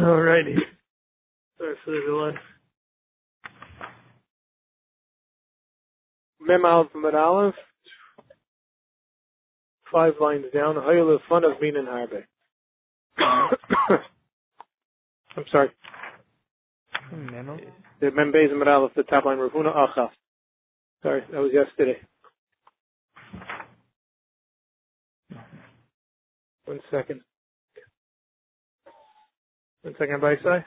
Alrighty. Sorry for the delay. Mem Aleph Mem Aleph. Five lines down. Hayla fun of Min and Harbe. I'm sorry. Memo? The Mem Bez Mem Aleph, the top line. Ravuna Achaf. Sorry, that was yesterday. One second. Second, by side.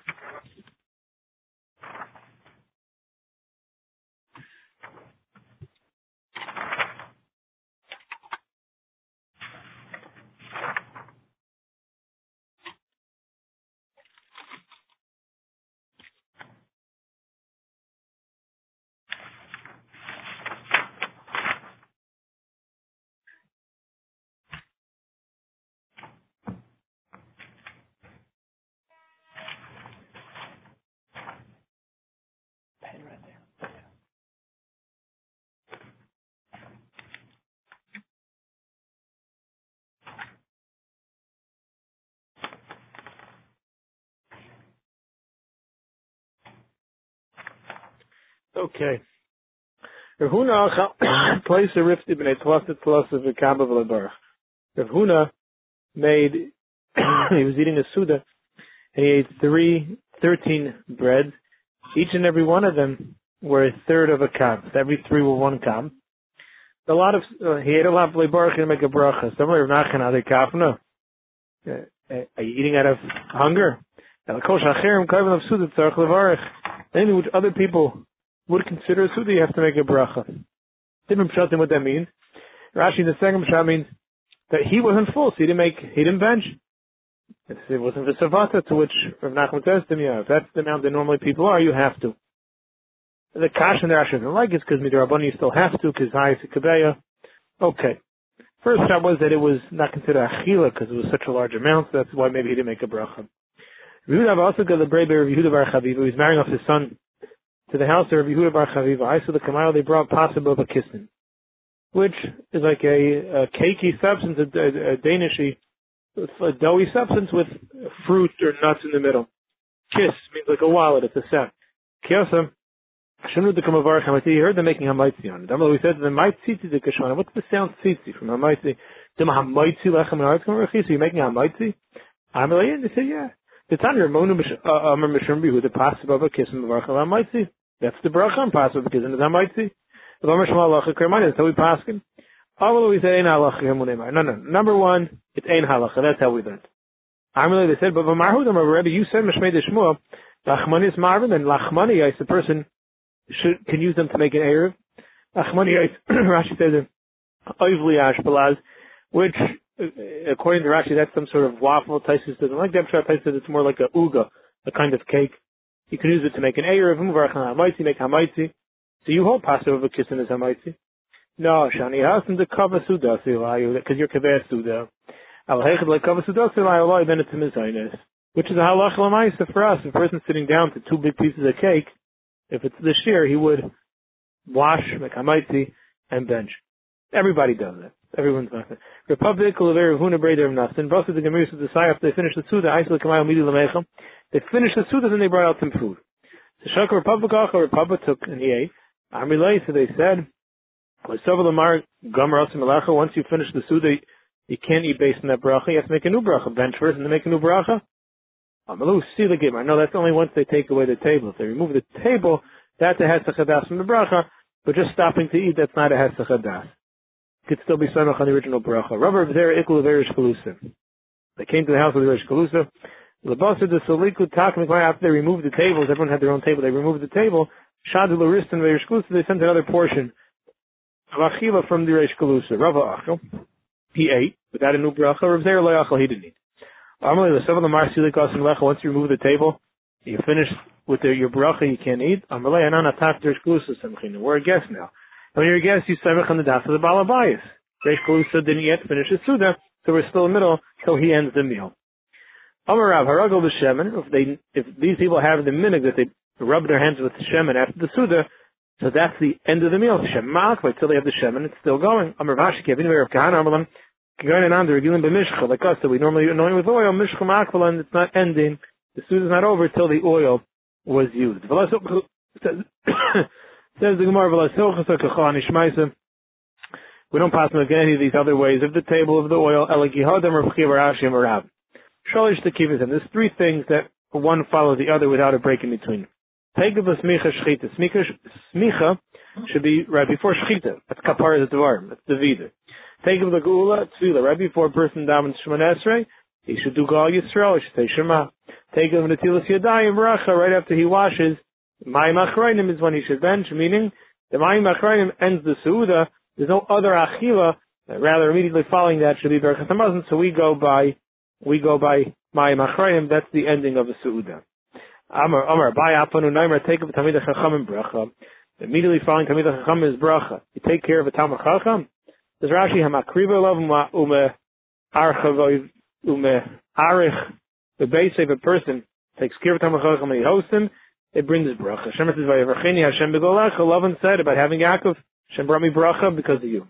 Pen right there. Okay. Rav Huna Acha- place a rift ibn a tlasset tlasset v'kamba v'lebarach. Rav Huna made, he was eating a suda, and he ate three, thirteen breads. Each and every one of them were a third of a kam. So every three were one kam. A lot of, uh, he ate a lot of lebarach and make a bracha. Some of not are they kafna. Uh, Are you eating out of hunger? Now, the kol shachirim kaivan of suda tzarech levarach. Anything which other people would consider a suda, you have to make a bracha. Different pshat in what that means. Rashi in the second pshat means that he wasn't full, so he didn't make, he didn't bench. It wasn't the savata to which Rav Nachman says to me, yeah, if that's the amount that normally people are, you have to. The kash and Rashi doesn't like it because midrabani you still have to because high kabeya. Okay. First shot was that it was not considered achila because it was such a large amount, so that's why maybe he didn't make a bracha. Yehuda also got the brave of Yehuda Bar Chaviva. He's marrying off his son to the house of Rabbi Yehuda Bar Chaviva. I saw the Kamal, they brought possible of a kissin, which is like a, a cakey substance, a, a, a Danishy, a doughy substance with fruit or nuts in the middle. Kiss means like a wallet, it's a set. Kiyasa, Shunu de Kamavar Hamati, he heard them making Hamaitzi on it. Damla, we said the Maitziti de Kashana. What's the sound tzitzi from Hamaitzi? Dem Hamaitzi lechem and So you're making Hamaitzi? Amalei, and they say, yeah. The Tanya Ramonu uh, Amar Mishum Bihu, the possible of a kiss in the Hamaitzi. That's the bracha on a kiss in the Hamaitzi. The Amar Shema Halacha Kermani, that's how we paskin. Amalei, we say, Ein Halacha Yemunei No, no. Number one, it's Ein Halacha. That's how we learned. Amalei, they said, but V'marhu Damar Rebbe, you said Mishmei Deshmua, Lachmani is Marvin, and Lachmani is the person should can use them to make an Erev. Achmani, Rashi says, Oivli Ashbalaz, which, uh, according to Rashi, that's some sort of waffle. Taisus doesn't like that. Taisus it's more like a uga, a kind of cake. You can use it to make an Erev, Muvarach Hamaitzi, make Hamaitzi. So you hold Passover kissing as Hamaitzi. No, Shani Hasan the Kava Suda because you're Kaveh Suda. Al Hechad like Kava Suda Silayu, then it's a Mizainis. Which is a halach lamaisa for us. If a person's sitting down to two big pieces of cake, if it's this year, he would wash, make hamaitzi, and bench. Everybody does it. Everyone's not it. Republic, Olaver, Huna, Breder, and Nastin. Both of the Gemara says the Sayaf, they finished the Suda, Aisla, Kamayel, Midi, Lamechem. They finished the Suda, then they brought out some food. The Shaka Republic, Acha, Republic took and he ate. Amrilay, so they said, once you finish the Suda, you can't eat based on that bracha, you have to make a new bracha. Bench first and then make a new bracha. Amalu, see the game. I know that's only once they take away the table. If they remove the table, that's a Hesach from the bracha, but just stopping to eat, that's not a Hesach Hadas. Could still be Samach on the original bracha. Rubber Zera Ikul Verish Kalusa. They came to the house of the Verish Kalusa. The Soliku Takmik, after they removed the tables, everyone had their own table, they removed the table. Shadu Laristan Verish Kalusa, they sent another portion of Achila from the Verish Kalusa. Rava Achil. He ate, without a new bracha. Rav Zera Loyachal, he didn't eat. The some of the marsilik and lecha. Once you remove the table, you finish with the, your bracha. You can't eat. Amalei anan atak there's klusa semchina. We're a guest now. And when you're a guest, you semech on the das of the balabayas. Reish klusa didn't yet finish his suda, so we're still in the middle till he ends the meal. Amarav haragol b'shemen. If they, if these people have the minig that they rub their hands with the shemen after the suda, so that's the end of the meal. Shemak, wait till they have the shemen, it's still going. Amar vashi kevin of kahana amalam. Going on, they're dealing with mishcha, like us, that we normally anoint with oil, mishcha makvala, and it's not ending The Suda is not over till the oil was used. Says, the Gemara, we don't pass them any of these other ways of the table of the oil, or or Rab. Shalish. There's three things that one follows the other without a break in between. Shchita. Smicha should be right before shchita. That's. That's the. Take of the gula right before a person davens. He should do gal yisrael. He should say shema. Yadayim right after he washes. Mayim achrayim is when he should bench, meaning the mayim achrayim ends the suuda. There's no other achila. Uh, rather, immediately following that should be berachas hamazon. So we go by we go by mayim achrayim. That's the ending of the suuda. Amar, Amar, Bai Apanu Naimer, take up Tamid Chacham Bracha. Immediately following Tamid Chacham is Bracha. You take care of a Tamid Chacham. Does Rashi Hamakriva love ume archa ume arich the base of a person takes care of Tamid Chacham and he hosts him, it brings bracha. Hashem says, Vayavachini Hashem begolach, Lavan said about having Yaakov, Hashem brought me bracha because of you.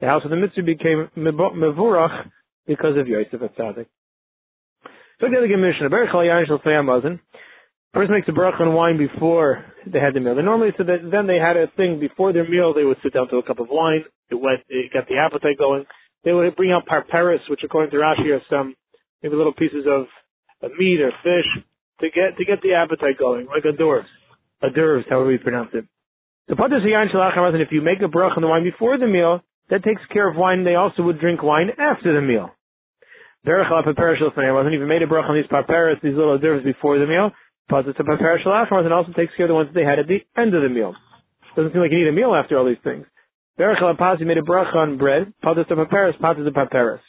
The house of the Mitzvah became Mevurach because of Yosef at Tzadik. So the other Mishnah, Berach Yain say Amazon. Person makes a bracha on wine before they had the meal. They normally so that then they had a thing before their meal. They would sit down to a cup of wine. It went, it got the appetite going. They would bring out parperis, which according to Rashi are some maybe little pieces of, of meat or fish to get to get the appetite going, like a doors, a doors, however you pronounce it. The patas yain and if you make a bracha on the wine before the meal, that takes care of wine. They also would drink wine after the meal. Berach al paperishal wasn't even made a bracha on these paperis, these little derivs before the meal. Positive to afterwards, and also takes care of the ones that they had at the end of the meal. Doesn't seem like you need a meal after all these things. Berach you made a bracha on bread. Positive to paperis, positive to paperis.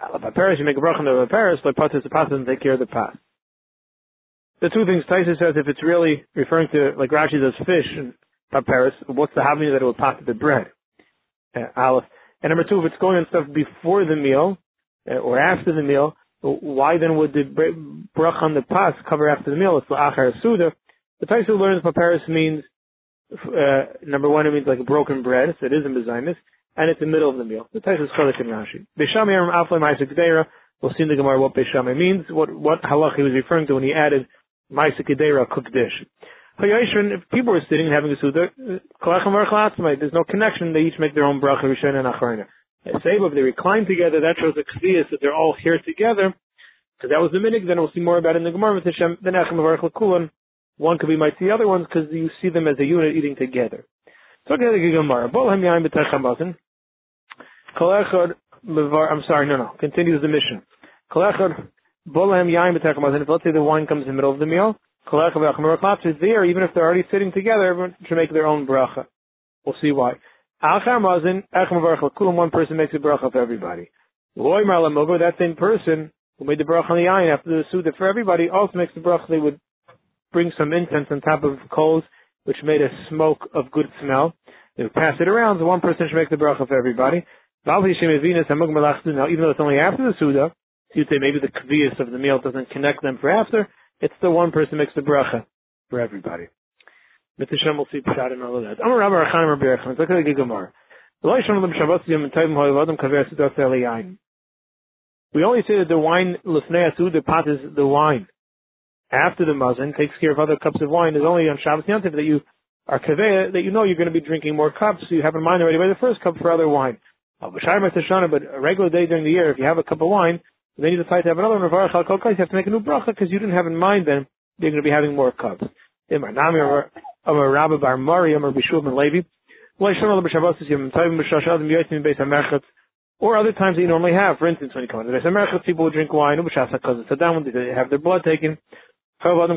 Al paperis, you make a bracha on the but positive to pas doesn't take care of the pas. The two things Tyson says, if it's really referring to, like Rashi says, fish and paperis, what's the having that it would pass the bread? Uh, Aleph. And number two, if it's going on stuff before the meal, uh, or after the meal, why then would the brach on the pas cover after the meal? It's la'achar suda. The Taisa learns paparis means, uh, number one, it means like a broken bread, so it is in Bezaimis, and it's the middle of the meal. The Taisa is Chalik and Rashi. Besham Yerim Aflem Isaac Gedera, we'll see in the Gemara what Besham means, what, what halach he was referring to when he added Maisa Gedera, cooked dish. If people were sitting and having a suda, there's no connection, they each make their own bracha, Rishon and Acharina. Save if they recline together, that shows a kfiyas that they're all here together, because that was the minig. Then we'll see more about it in the Gemara. Then Achem one could be might see the other ones because you see them as a unit eating together. So okay, the Gemara. Bolhem b'techamazin. Kolechad levar. I'm sorry, no, no. Continues the mission. Kolechad bolhem yain b'techamazin. If let's say the wine comes in the middle of the meal, kolechad v'achmer is there. Even if they're already sitting together, everyone should make their own bracha. We'll see why. One person makes a bracha for everybody. That same person who made the bracha on the ayin after the suda for everybody also makes the bracha. They would bring some incense on top of coals, which made a smoke of good smell. They would pass it around, so one person should make the bracha for everybody. Now, even though it's only after the suda, you'd say maybe the kvias of the meal doesn't connect them for after, it's the one person makes the bracha for everybody. We only say that the wine, Lefnei Asud, the pot is the wine. After the Mazin takes care of other cups of wine is only on Shabbos Yantiv that you are kaveya, that you know you're going to be drinking more cups, so you have in mind already by the first cup for other wine. But a regular day during the year, if you have a cup of wine, then you decide to have another one, you have to make a new bracha because you didn't have in mind then you're going to be having more cups. Or other times that you normally have. For instance, when you come into the Beis Merchat, people would drink wine, because sit down when they have their blood taken. Because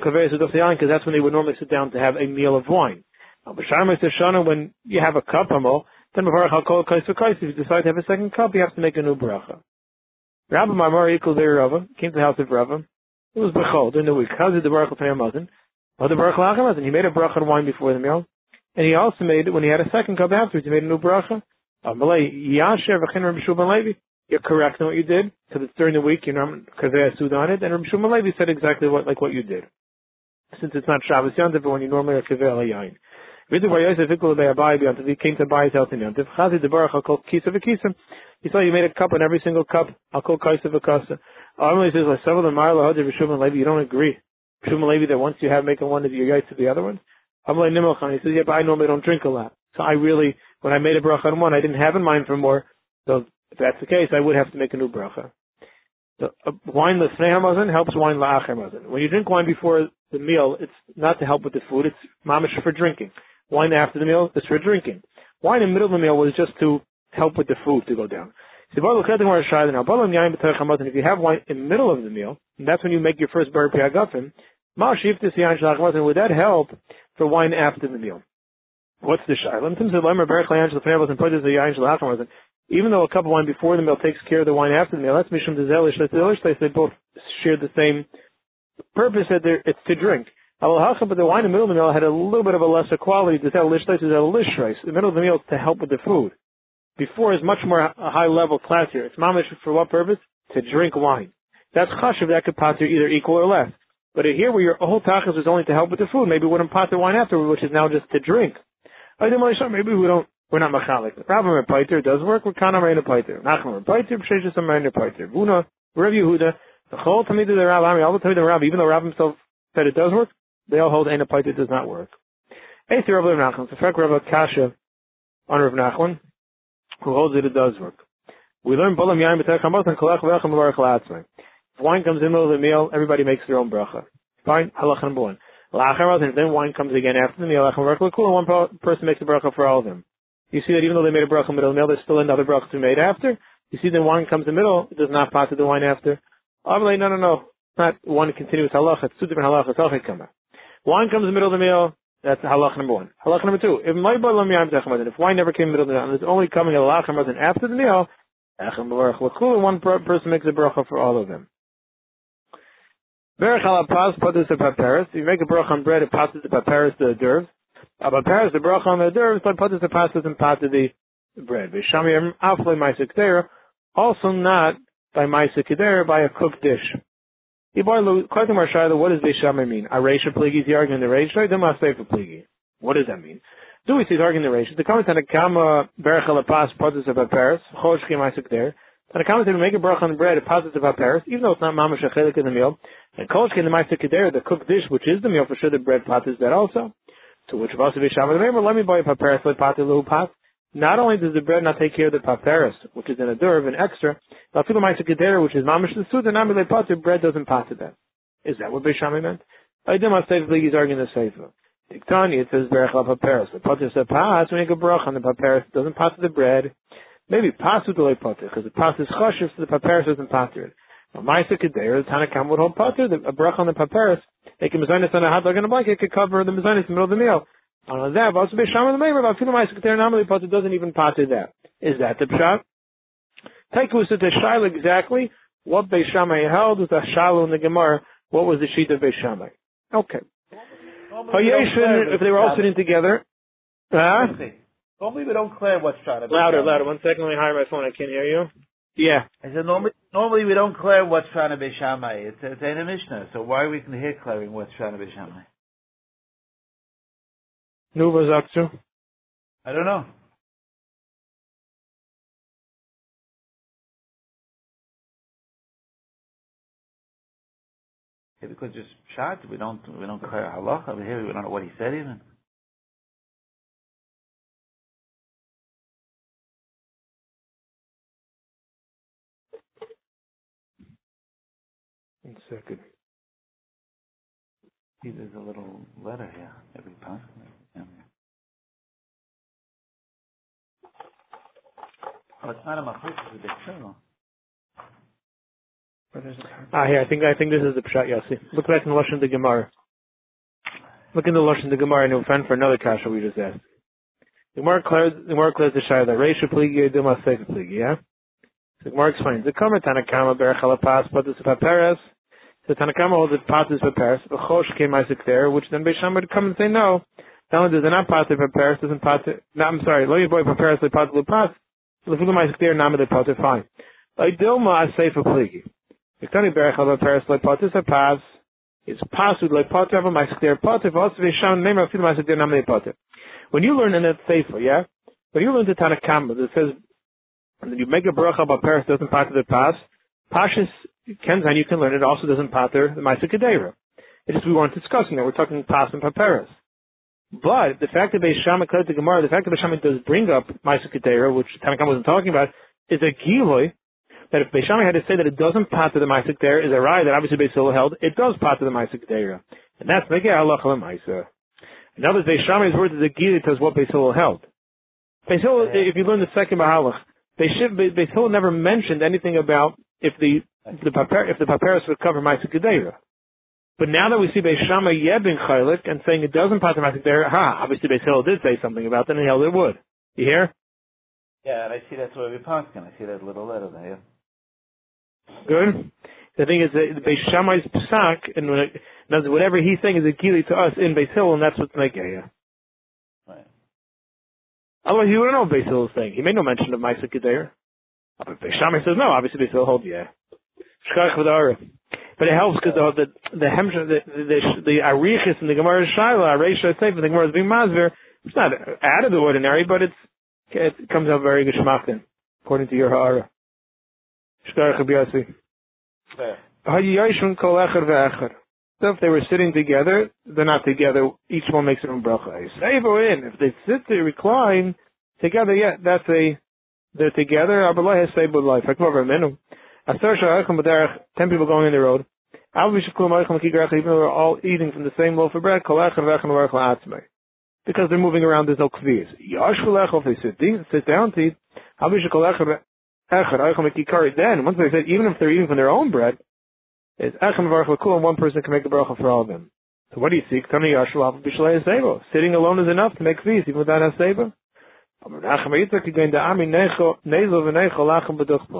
that's when they would normally sit down to have a meal of wine. When you have a cup, then if you decide to have a second cup, you have to make a new bracha. Rabbi Marmar equal there Rava, came to the house of Rava. It was Bechol during the week. How did the bracha pay a well, the bracha and he made a bracha on wine before the meal, and he also made when he had a second cup afterwards, he made a new bracha. Um, You're correct in what you did because it's during the week. You're not kaveh sud on it, and Rabbi Shmuel Levi said exactly what like what you did. Since it's not Shabbos Yantiv, but when you normally are kaveh yain. Vidu bar Yosef ikul Abai b'yontiv. He came to his health in yontiv. Chazi de baruch kol kisa v'kisa. He saw you made a cup on every single cup. Call kaisa v'kasa. Normally says like several of them are lahod v'shum Levi. You don't agree. Shum Levi that once you have making one of your yaitz to the other ones. Amalei nimmelchan. He says yeah, but I normally don't drink a lot. So I really, when I made a bracha on one, I didn't have in mind for more. So if that's the case, I would have to make a new bracha. The uh, wine lefnei hamazon helps wine la'acher hamazon. When you drink wine before the meal, it's not to help with the food; it's mamish for drinking. Wine after the meal is for drinking. Wine in the middle of the meal was just to help with the food to go down. If you have wine in the middle of the meal, and that's when you make your first bar would that help for wine after the meal? What's the shayla? Even though a cup of wine before the meal takes care of the wine after the meal, that's mishum. They both share the same purpose that it's to drink. But the wine in the middle of the meal had a little bit of a lesser quality. The middle of the meal to help with the food. Before is much more a high level, classier. It's mamish for what purpose? To drink wine. That's chashiv that could pot either equal or less. But here where your whole tachas is only to help with the food, maybe we wouldn't the wine afterward, which is now just to drink. Maybe we don't we're not machalik. The rabbi Repaiter does work with Kana Reina Paiter. Nachman Repaiter, Psheshes Reina Paiter. Vuna, Rav Yehuda, the whole Tamid of the Rav Ami, all the Tamid of the Rav, even though Rav himself said it does work, they all hold Reina Paiter does not work. Eighth Rav Nachman, so Fek Rav Kasha on Rav Nachman, who holds it, it does work. We learn Bolam Yain B'Tech Hamot and Kolech V'Echem V'Arech La'atzmai. If wine comes in the middle of the meal, everybody makes their own bracha. Fine, halach number one. La'achar and then wine comes again after the meal, Echem V'Arech L'Kul, and one person makes a bracha for all of them. You see that even though they made a bracha in the middle of the meal, there's still another bracha to be made after. You see that wine comes in the middle, it does not pass to the wine after. Obviously, no, no, no. It's not one continuous halach, it's two different halachas. Wine comes in the middle of the meal, that's halach number one. Halach number two, if if wine never came in the middle of the meal, and it's only coming halach after the meal, one person makes a bracha for all of them. Berach ala pas padus paparis. You make a bracha on bread, it passes the paparis the derv. Aber Paris, the bracha on the derv, so put the pastas and pat the bread. V'shamir afle ma'isa also not by ma'isa by a cooked dish. What does Beishamir mean? A Reisha pligi is the Reisha, the Masefa pligi. What does that mean? Do we see the the Reisha? The comment on the Kama Berach Lapas Potus of Paris, Choshki Ma'isa kedera, and the comment we make a bracha on bread, it passes about Paris, even though it's not mamash achelik in the meal. And kolshki in the ma'aser kedera, the cooked dish, which is the meal, for sure the bread passes that also. To which Vasav Yisham the let me buy a paparis pat. Not only does the bread not take care of the paparis, which is an a derv, an extra, but which is mamish the suda, namile pater, bread doesn't pass it that. Is that what Beis Shammai meant? I did not say the he's arguing the sefer. Diktani, it says berach la. The pater said pass, we make a brach on the paparis, doesn't pass the bread. Maybe pass with the lay pater, because the pass is chashiv, so the paparis doesn't pass it. Maisa Kedera, the Tanakam would hold pater, a bracha on the paparis, they can mezainis on a hot dog and a blanket, could cover the mezainis in the middle of the meal. On that, but also Beisham and the Meir, but Finu Maisa Kedera, normally pater doesn't even pater that. Is that the pshat? Taikus is the shail exactly what Beis Shammai held with the shalu in the Gemara. What was the sheet of Beis Shammai? Okay. Hayeshin, if they were all sitting together, huh? Normally we don't clear what's trying to. Louder, louder. One second, let me hire my phone. I can't hear you. Yeah. I said normally, normally we don't clear what's trying to be Shammai. It's, it's in a Mishnah. So why are we can hear clearing what's trying to be Shammai? Nuva Zatsu. I don't know. Yeah, because just shot, we don't we don't clear halacha over here. We don't know what he said even. One second. See, there's a little letter here. Every possibly. Yeah. Oh, it's not a machloek, it's a big. Ah, here, I think, I think this is the Pshat Yossi. Look back in the Lashon the Gemara. Look in the Lashon the Gemara and you'll find for another kasha we just asked. The Gemara clears, the Gemara clears the Shai that Reisha Pligi, Duma Sefer Pligi, yeah? The Gemara explains, the Kama Tanakama Berach Alapas, Patus Paperes, so Tanakama holds that pater for Paris, Chosh came Isaac there, which then Beisham would come and say no. Not only does it not pater for Paris, doesn't pater, no, I'm sorry, Lo Yiboy for Paris, Le pater Le Pas, Pater, fine. Pligi. Berach of is potter of potter also name of potter. When you learn in that sefer, yeah, when you learn the Tanakh that says and you make a bracha about Paris doesn't pater the pas, Pashas Kenzan you can learn it also doesn't pater the Maisa Kedera. It's we weren't discussing that. We're talking pas and paperas. But the fact that Beis Shammai the Gemara, the fact that Beis Shammai does bring up Maisa Kedera, which Tanakh wasn't talking about, is a giloy that if Beis Shammai had to say that it doesn't pater the Maisa Kedera, is a right that obviously Beis Hillel held, it does pater the Maisa Kedera. And that's Megeh Allah Maisa. In other words, Beis Shammai's word is a giloy to what Beis Hillel held. Beis Hillel, if you learn the second Mahalach, they should Beis Hillel never mentioned anything about if the the papyrus, if the papyrus would cover Ma'aseh Kedera. But now that we see Beis Shammai Yebin Chaylik and saying it doesn't pass Ma'aseh Kedera, ha, obviously Beis Hillel did say something about that and he held it would. You hear? Yeah, and I see that's where we pass I see that little letter there. Good. The thing is that Beis Shammai's psak, and when it, whatever he's saying is a kili to us in Beis Hillel, and that's what's making it. Right. Otherwise, you wouldn't know what Beis Hillel is saying. He made no mention of Ma'aseh Kedera. But Beis Shammai says no. Obviously, Beis Hillel holds yeah. But it helps because the the the hemshah, the the the arichis in the Gemara Shaila, Areisha Seif, the Gemara is being masver. It's not out of the ordinary, but it's it comes out very geschmackten, according to your ha'ara. Shkarach Abiyasi. Hayishun kol echer ve'echer. So if they were sitting together, they're not together. Each one makes their own bracha. Save in. If they sit to recline together, yeah, that's a they're together. Ten people going in the road. Even though we're all eating from the same loaf of bread, because they're moving around, there's no kviz. If they sit, sit down to eat, then, once they said, even if they're eating from their own bread, and one person can make a bracha for all of them. So what do you seek? Sitting alone is enough to make kviz, even without a.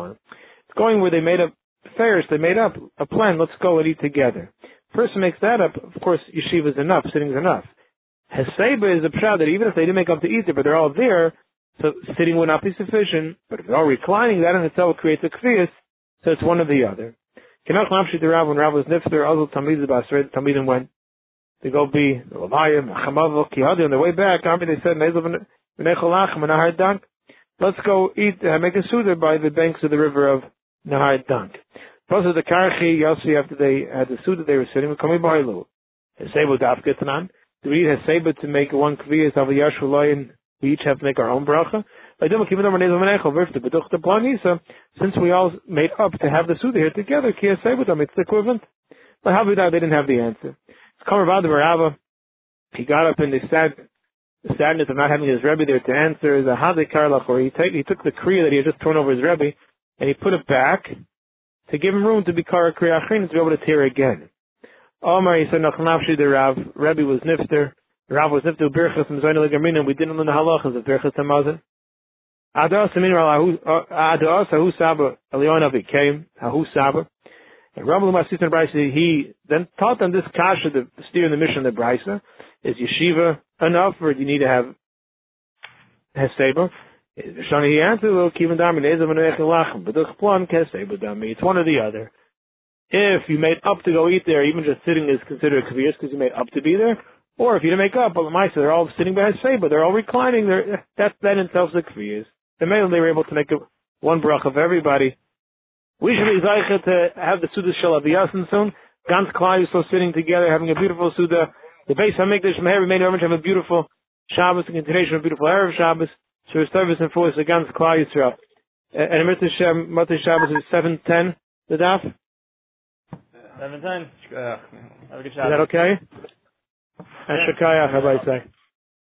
It's going where they made up fairs, they made up a plan, let's go and eat together. Person makes that up, of course, yeshiva is enough, sitting is enough. Heseba is a pshad that even if they didn't make up to eat there, but they're all there, so sitting would not be sufficient, but if they're all reclining, that in itself creates a kriyas, so it's one or the other. Kenach the Rav, when Rav was nifter, Azul Tamid the Tamidim went to go be the Lemayim, Chamavo, Kihadi, on the way back, they said, Let's go eat, uh, make a suda by the banks of the river of Nahar Dank. Plus the Karchi, Yossi, after they had the suda, they were sitting, coming by Lu. Hesebu Daf Getanan. To read Hesebu to make one Kviyas of a Yashulayan, we each have to make our own bracha. Since we all made up to have the Suda here together, it's the equivalent. But how about they didn't have the answer? It's Kamar Bada He got up and they said, the sadness of not having his Rebbe there to answer is a Hadik Karlach, he, he took the Kriya that he had just thrown over his Rebbe, and he put it back to give him room to be Kara Kriya Achin, to be able to tear again. Omar, he said, Nachnavshi the Rav, Rebbe was Nifter, Rav was Nifter, Birchas, and Zoyna Legamina, and we didn't learn the halachas of Birchas and Mazin. Adas, uh, Adas, Ahu Saba, Eliona became Ahu Saba. And Rav Lumar Sitan Braisa, he then taught them this kasha, the steer in the mission of the Braisa, is yeshiva enough, or do you need to have heseba? Shani he answered, "Well, kivin dami nezav lachem, but. It's one or the other. If you made up to go eat there, even just sitting is considered a kaviyas because you made up to be there. Or if you didn't make up, well, my they're all sitting by heseba, they're all reclining. They're, that that itself is a kaviyas. The male they were able to make a, one brach of everybody. We should be zeicha to have the suda shel aviyasin soon. Gans Klai is so sitting together, having a beautiful suda. The base Hamikdash Meher remain orange have a beautiful Shabbos, a continuation of a beautiful Erev Shabbos. So his service and force against Klal Yisrael. And a Mitzvah Shabbos is 710, the daf? 710. Have a good Shabbos. Is that okay? And Shekayach, Rabbi say.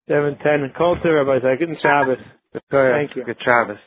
710, and Kol Rabbi say. Good Shabbos. Thank you. Good Shabbos.